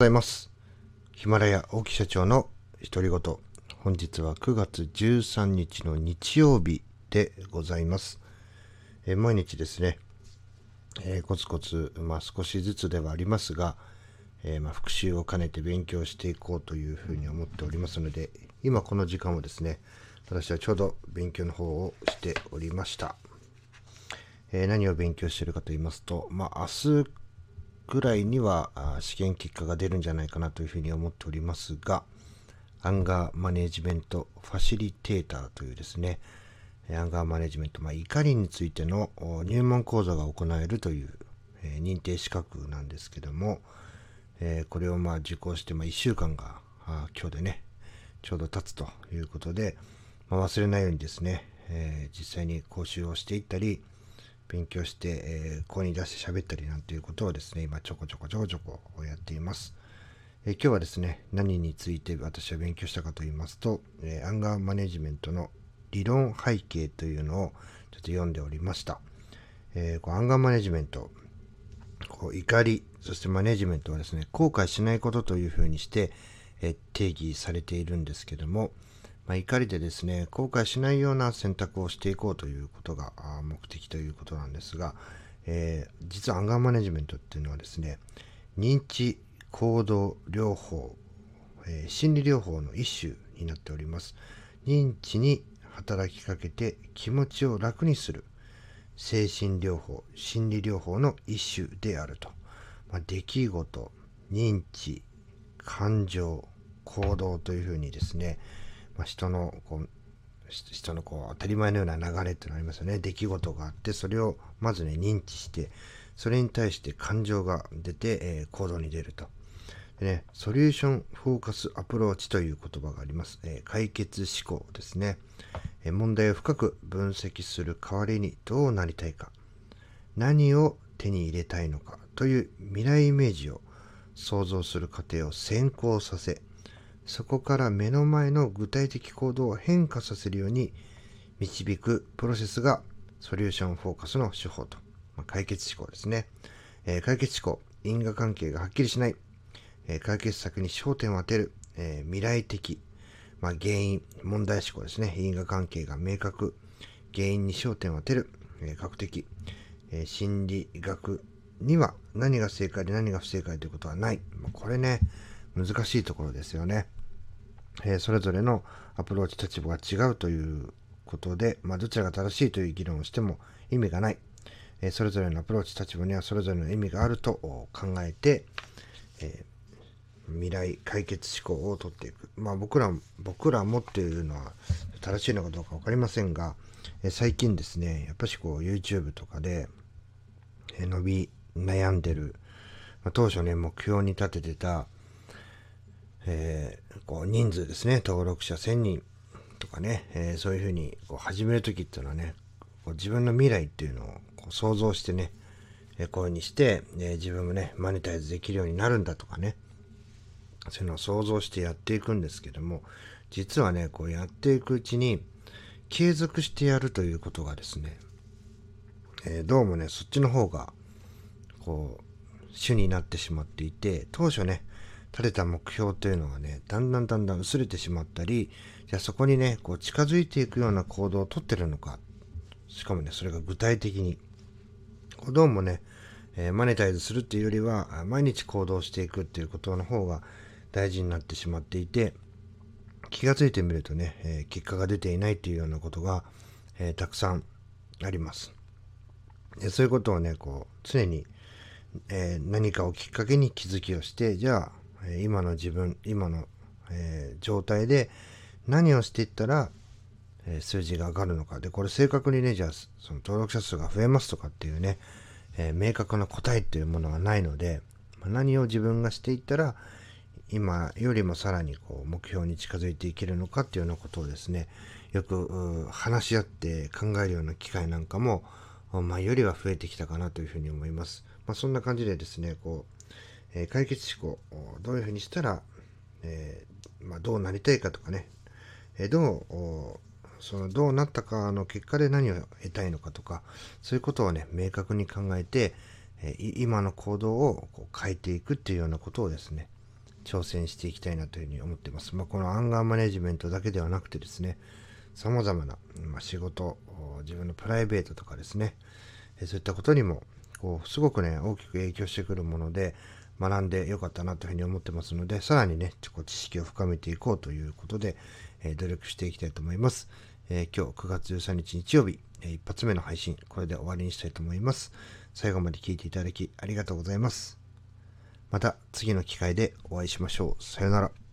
ございます。ヒマラヤ大木社長の独り言。本日は9月13日の日曜日でございます。え毎日ですね、えーコツコツ、まあ、少しずつではありますが、えーまあ、復習を兼ねて勉強していこうというふうに思っておりますので、今この時間をですね、私はちょうど勉強の方をしておりました。えー何を勉強しているかと言いますと、まあ、明日ぐらいには試験結果が出るんじゃないかなというふうに思っておりますが、アンガーマネジメントファシリテーターというですね、アンガーマネジメント、まあ、怒りについての入門講座が行えるという、え認定資格なんですけども、えこれをまあ受講して、ま、1週間が今日でね、ちょうど経つということで、まあ、忘れないようにですね、え実際に講習をしていったり、勉強して、えー、声に出して喋ったりなんていうことをですね、今ちょこちょこちょこちょこやっています。えー今日はですね、何について私は勉強したかと言いますと、えーアンガーマネジメントの理論背景というのをちょっと読んでおりました。えーこうアンガーマネジメント、こう怒り、そしてマネジメントはですね、後悔しないことというふうにして、え定義されているんですけども、まあ、怒りでですね、後悔しないような選択をしていこうということが目的ということなんですが、えー実はアンガーマネジメントっていうのはですね、認知行動療法、えー心理療法の一種になっております。認知に働きかけて気持ちを楽にする精神療法、心理療法の一種であると。まあ、出来事、認知、感情、行動というふうにですね、まあ、人のこう人のこう当たり前のような流れっていうのありますよね。出来事があって、それをまずね、認知して、それに対して感情が出て、えー行動に出ると。でね、ソリューションフォーカスアプローチという言葉があります。えー解決思考ですね、えー問題を深く分析する代わりにどうなりたいか、何を手に入れたいのかという未来イメージを想像する過程を先行させ、そこから目の前の具体的行動を変化させるように導くプロセスがソリューションフォーカスの手法と、まあ解決思考ですね、えー解決思考、因果関係がはっきりしない、えー解決策に焦点を当てる、えー未来的、まあ、原因、問題思考ですね。因果関係が明確、原因に焦点を当てる、えー、学的、え心理学には何が正解で何が不正解ということはない。まあこれね、難しいところですよね。えーそれぞれのアプローチ立場が違うということで、まあ、どちらが正しいという議論をしても意味がない。えーそれぞれのアプローチ立場にはそれぞれの意味があると考えて、えー未来解決思考をとっていく。まあ僕ら、僕らもっていうのは正しいのかどうかわかりませんが、えー最近ですね、やっぱしこう YouTube とかで、えー伸び悩んでる、まあ、当初ね、目標に立ててた、えーこう人数ですね、登録者1000人とかね、えーそういうふうにこう始めるときっていうのはね、こう自分の未来っていうのをこう想像してね、えーこういうふうにして、え自分もね、マネタイズできるようになるんだとかね、そういうのを想像してやっていくんですけども、実はね、こうやっていくうちに、継続してやるということがですね、えどうもね、そっちの方が、こう、主になってしまっていて、当初ね、立てた目標というのがね、だんだんだんだん薄れてしまったり、じゃあそこにね、こう近づいていくような行動をとってるのか、しかもね、それが具体的に、どうもね、えーマネタイズするっていうよりは、毎日行動していくっていうことの方が大事になってしまっていて、気がついてみるとね、えー結果が出ていないっていうようなことが、えーたくさんあります。でそういうことをね、こう、常に、えー何かをきっかけに気づきをして、じゃあ、今の自分、今の、えー状態で何をしていったら、えー数字が上がるのか。で、これ正確にね、じゃあ、その登録者数が増えますとかっていうね、えー明確な答えっていうものがないので、ま何を自分がしていったら、今よりもさらにこう目標に近づいていけるのかっていうようなことをですね、よく話し合って考えるような機会なんかも、まあ、よりは増えてきたかなというふうに思います。まあ、そんな感じでですね、こう、えー解決思考、どういうふうにしたら、えーまあ、どうなりたいかとかね、えどう、そのどうなったかの結果で何を得たいのかとか、そういうことをね、明確に考えて、え今の行動をこう変えていくっていうようなことをですね、挑戦していきたいなというふうに思っています。まあ、このアンガーマネジメントだけではなくてですね、様々な、まあ、仕事、自分のプライベートとかですね、そういったことにも、こう、すごくね、大きく影響してくるもので、学んでよかったなというふうに思ってますので、さらにね、ちょっと知識を深めていこうということで、え努力していきたいと思います。え、今日9月13日日曜日、えー、一発目の配信、これで終わりにしたいと思います。最後まで聞いていただきありがとうございます。また次の機会でお会いしましょう。さよなら。